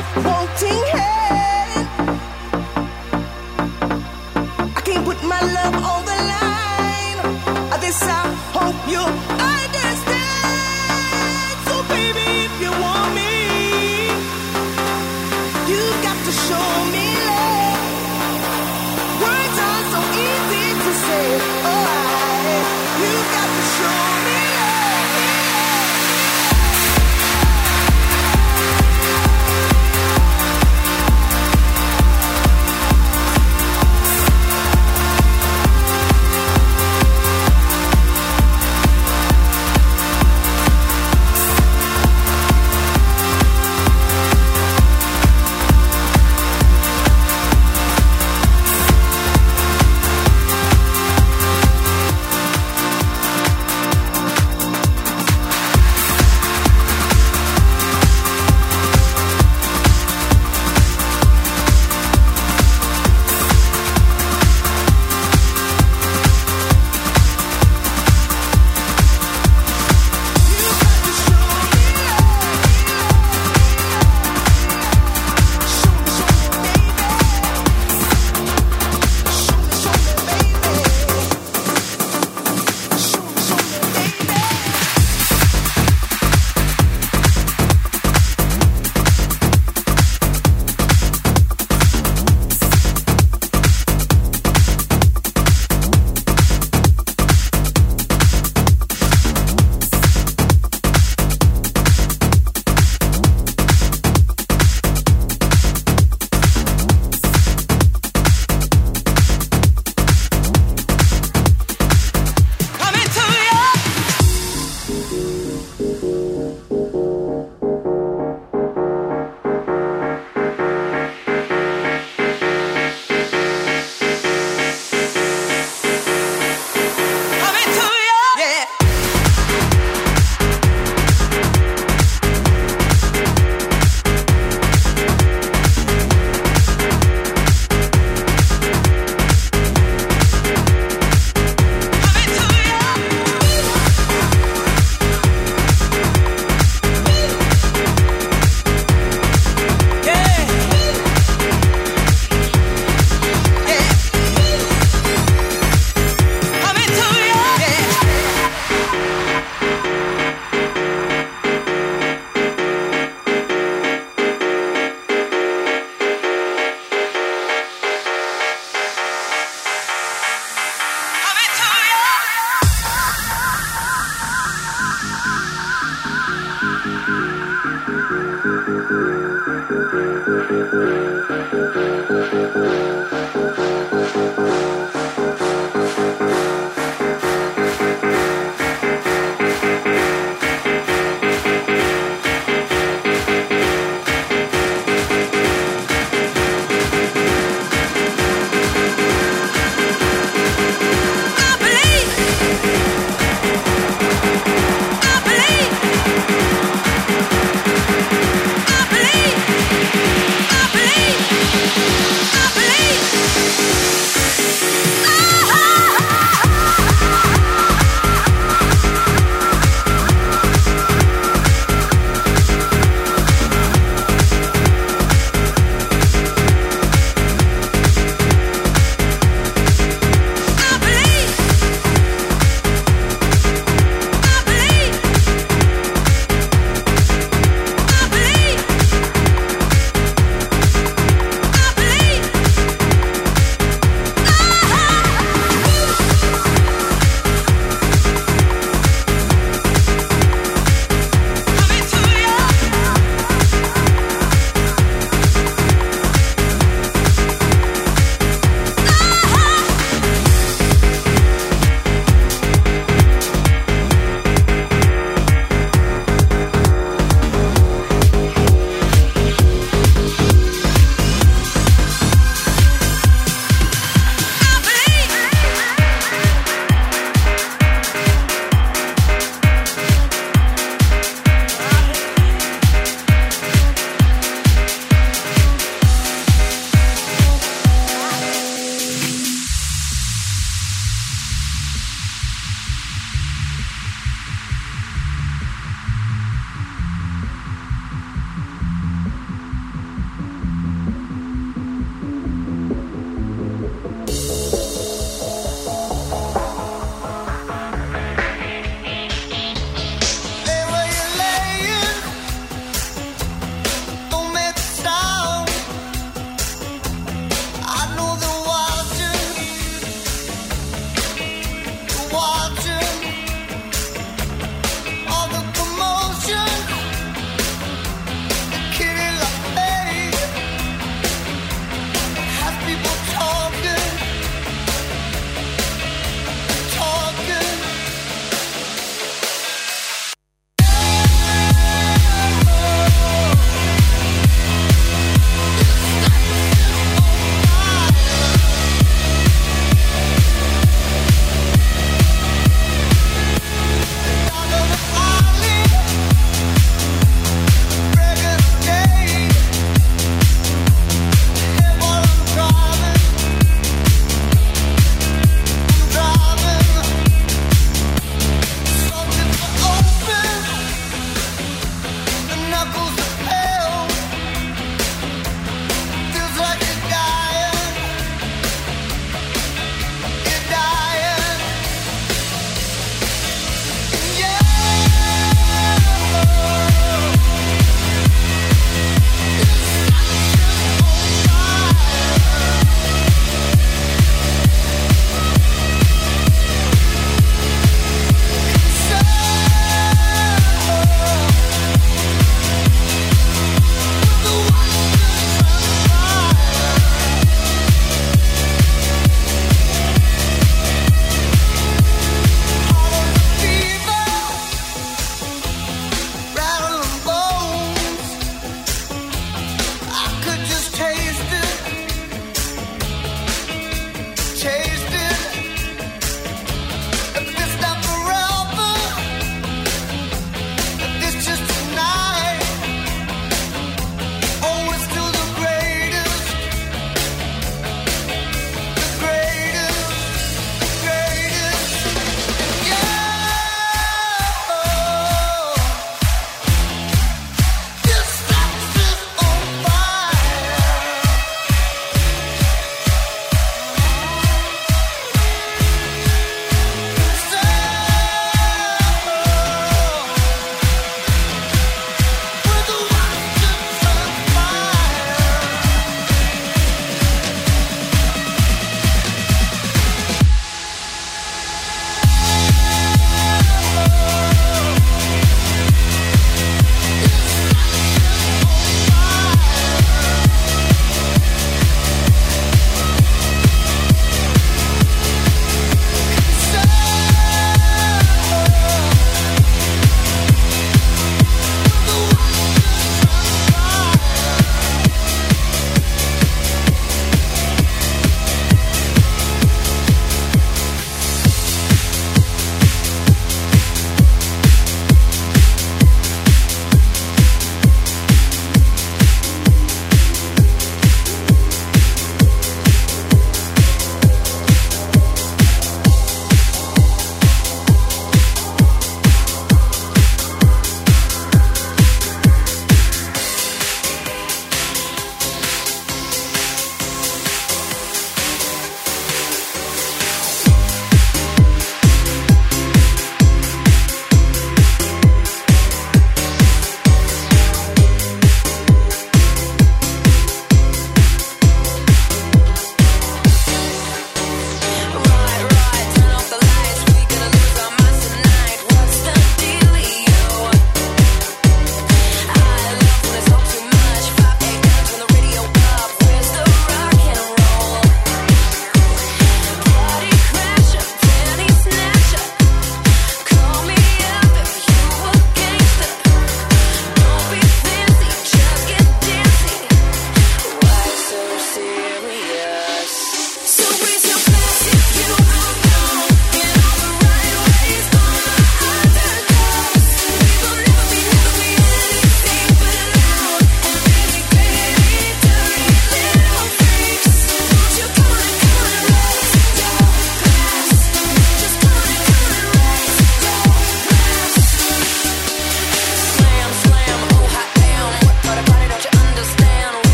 holding head.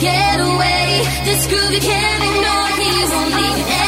get away. This groove you can't ignore. He won't leave.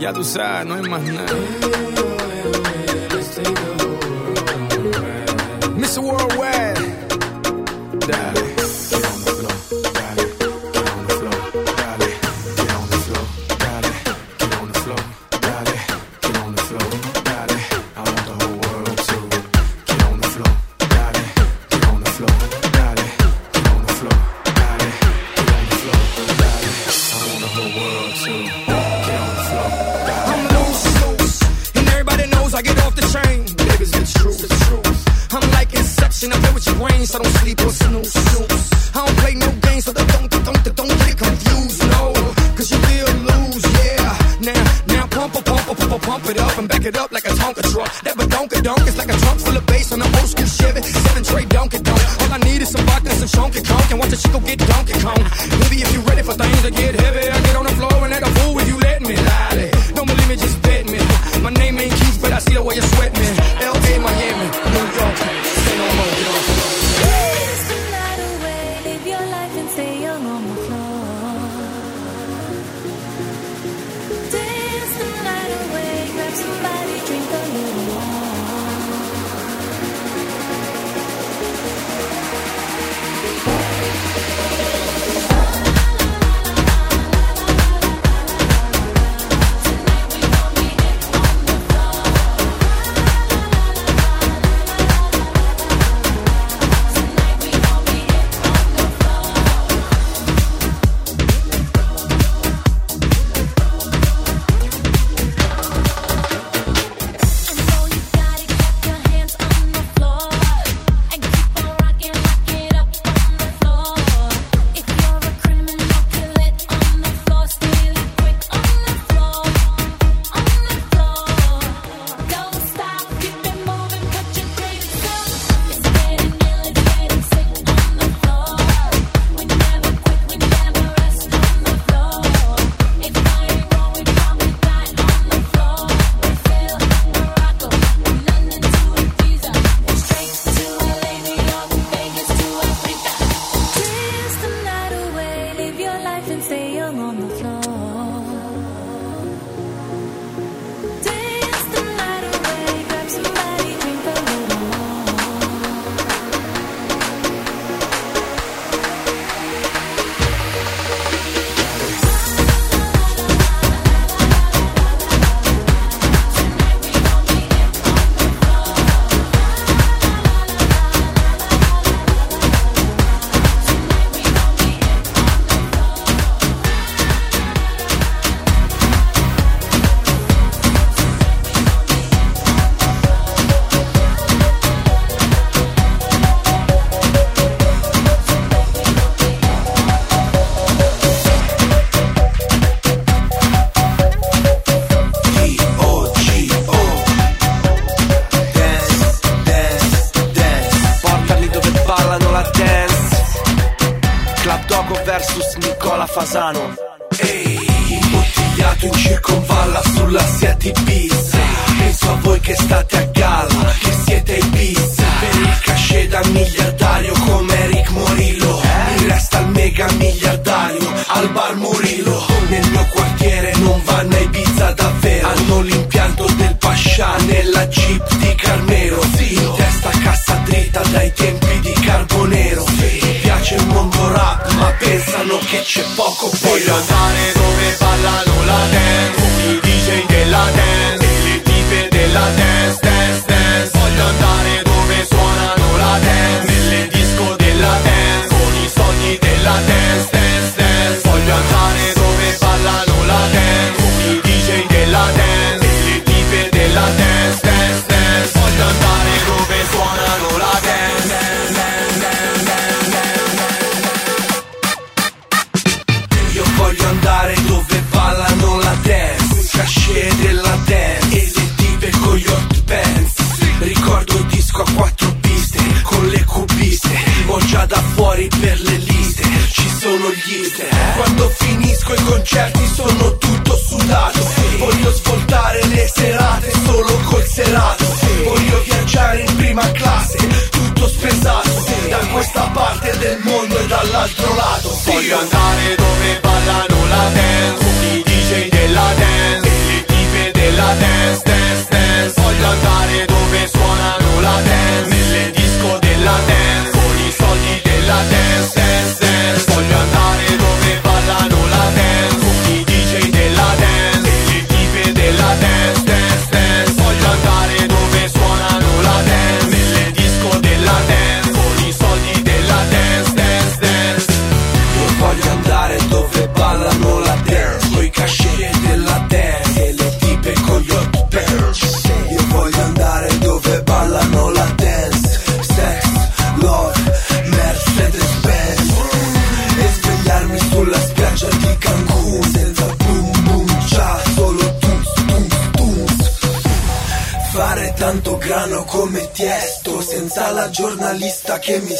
Ya tú sabes, no hay más nada. Lato Voglio andare give me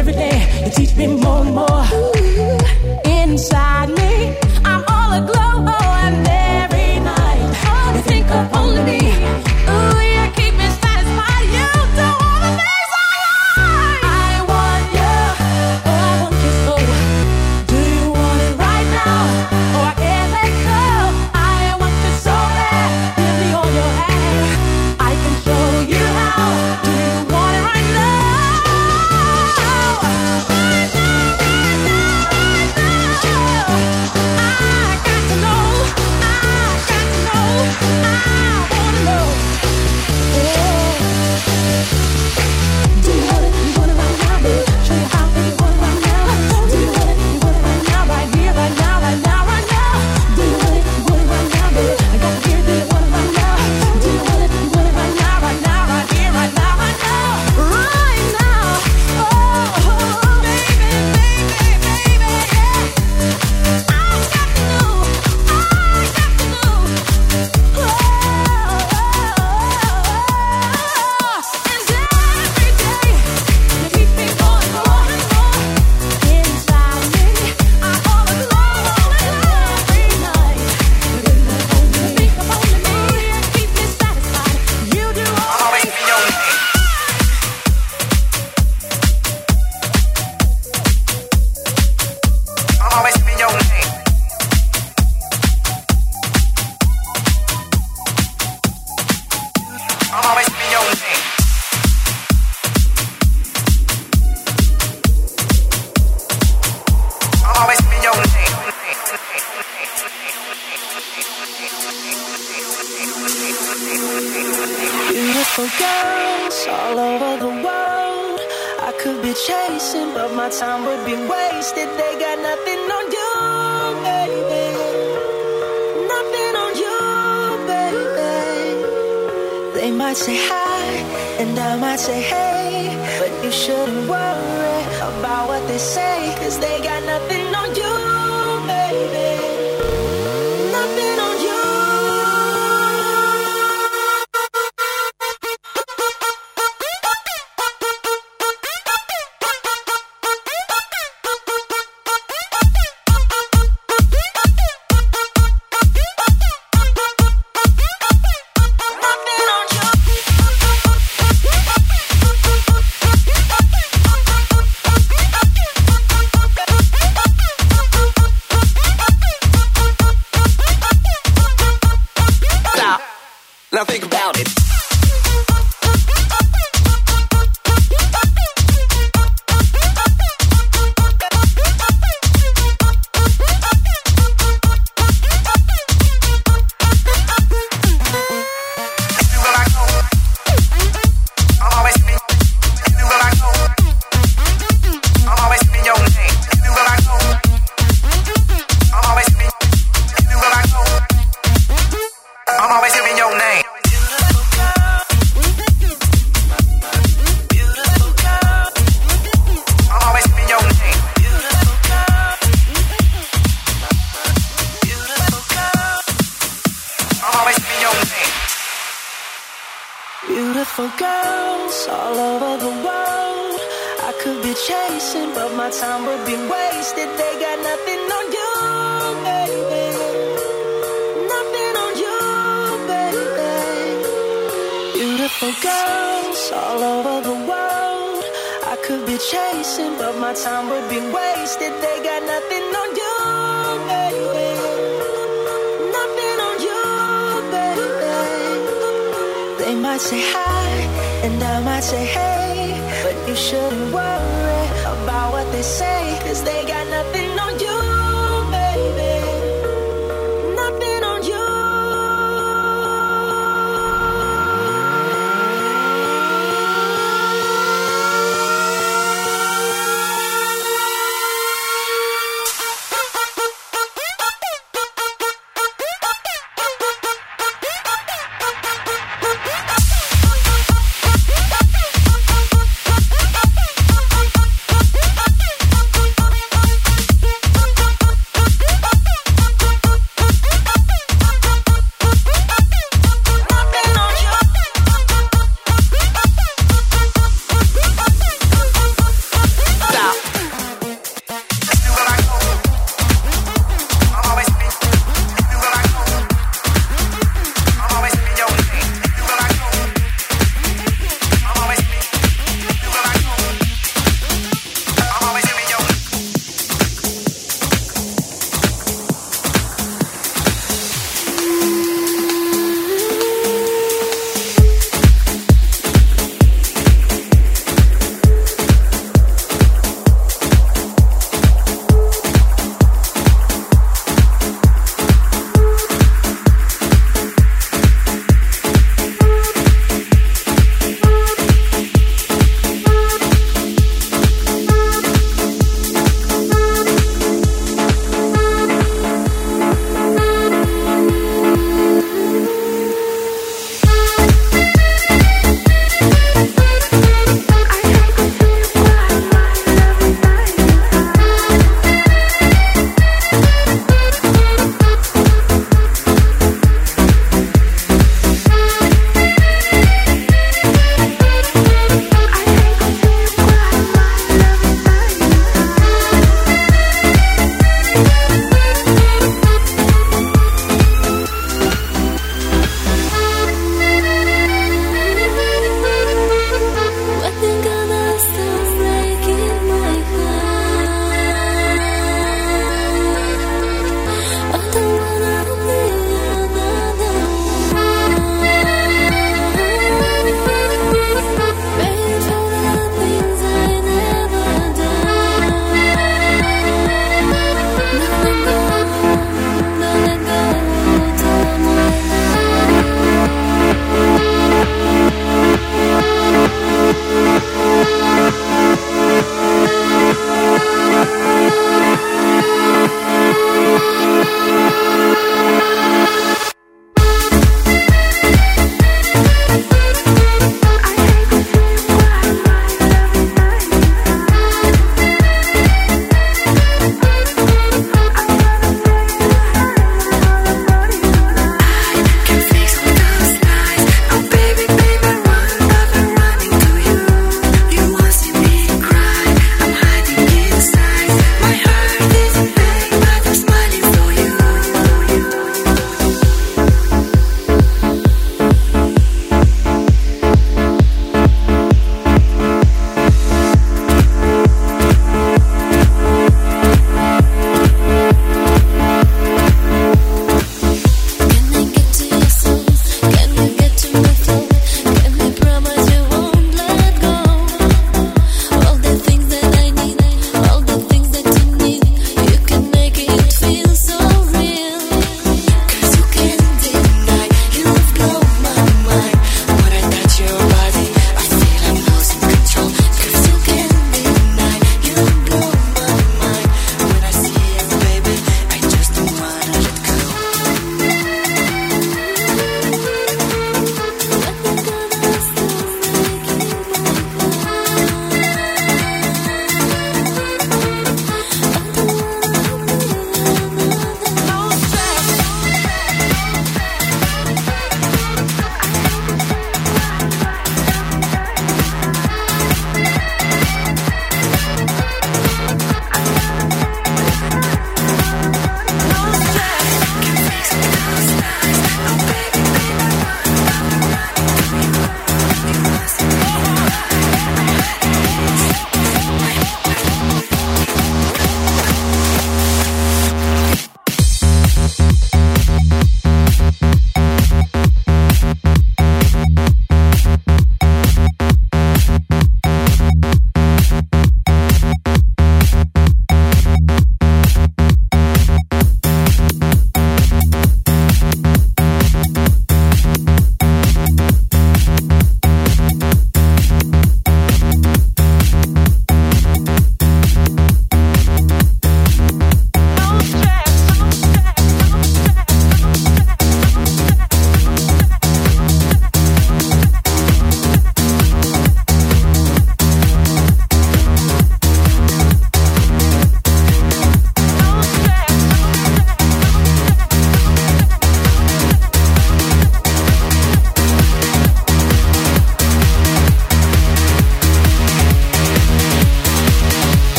every day. You teach me more and more. Ooh. Inside.